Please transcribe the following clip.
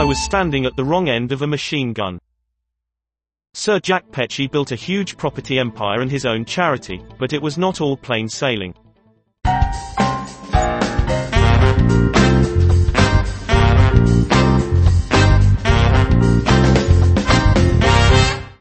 I was standing at the wrong end of a machine gun. Sir Jack Petchey built a huge property empire and his own charity, but it was not all plain sailing.